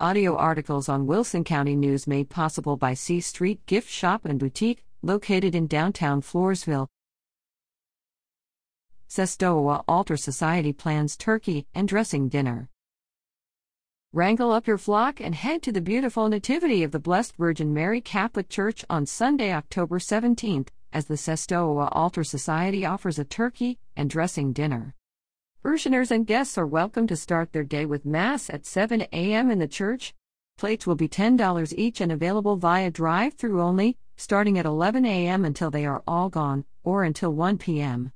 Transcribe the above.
Audio articles on Wilson County News made possible by C Street Gift Shop and Boutique, located in downtown Floresville. Cestohowa Altar Society plans turkey and dressing dinner. Wrangle up your flock and head to the beautiful Nativity of the Blessed Virgin Mary Catholic Church on Sunday, October 17th, as the Cestohowa Altar Society offers a turkey and dressing dinner. Parishioners and guests are welcome to start their day with Mass at 7 a.m. in the church. Plates will be $10 each and available via drive through only, starting at 11 a.m. until they are all gone, or until 1 p.m.